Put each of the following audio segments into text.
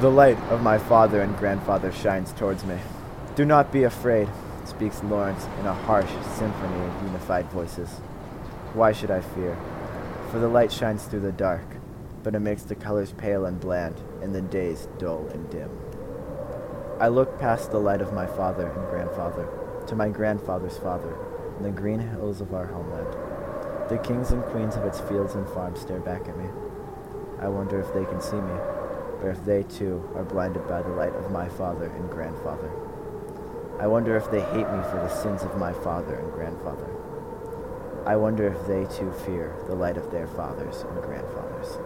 The light of my father and grandfather shines towards me. Do not be afraid, speaks Lawrence in a harsh symphony of unified voices. Why should I fear? For the light shines through the dark, but it makes the colors pale and bland, and the days dull and dim. I look past the light of my father and grandfather to my grandfather's father in the green hills of our homeland. The kings and queens of its fields and farms stare back at me. I wonder if they can see me, or if they too are blinded by the light of my father and grandfather. I wonder if they hate me for the sins of my father and grandfather. I wonder if they too fear the light of their fathers and grandfathers.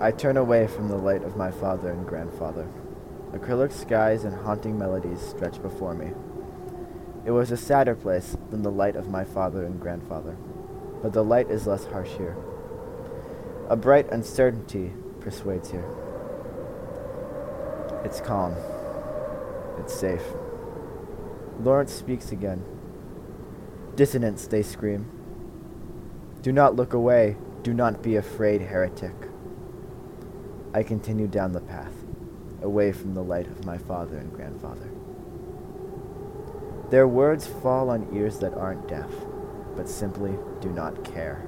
I turn away from the light of my father and grandfather. Acrylic skies and haunting melodies stretch before me. It was a sadder place than the light of my father and grandfather, but the light is less harsh here. A bright uncertainty persuades here. It's calm. It's safe. Lawrence speaks again. Dissonance, they scream. Do not look away. Do not be afraid, heretic. I continue down the path, away from the light of my father and grandfather. Their words fall on ears that aren't deaf, but simply do not care.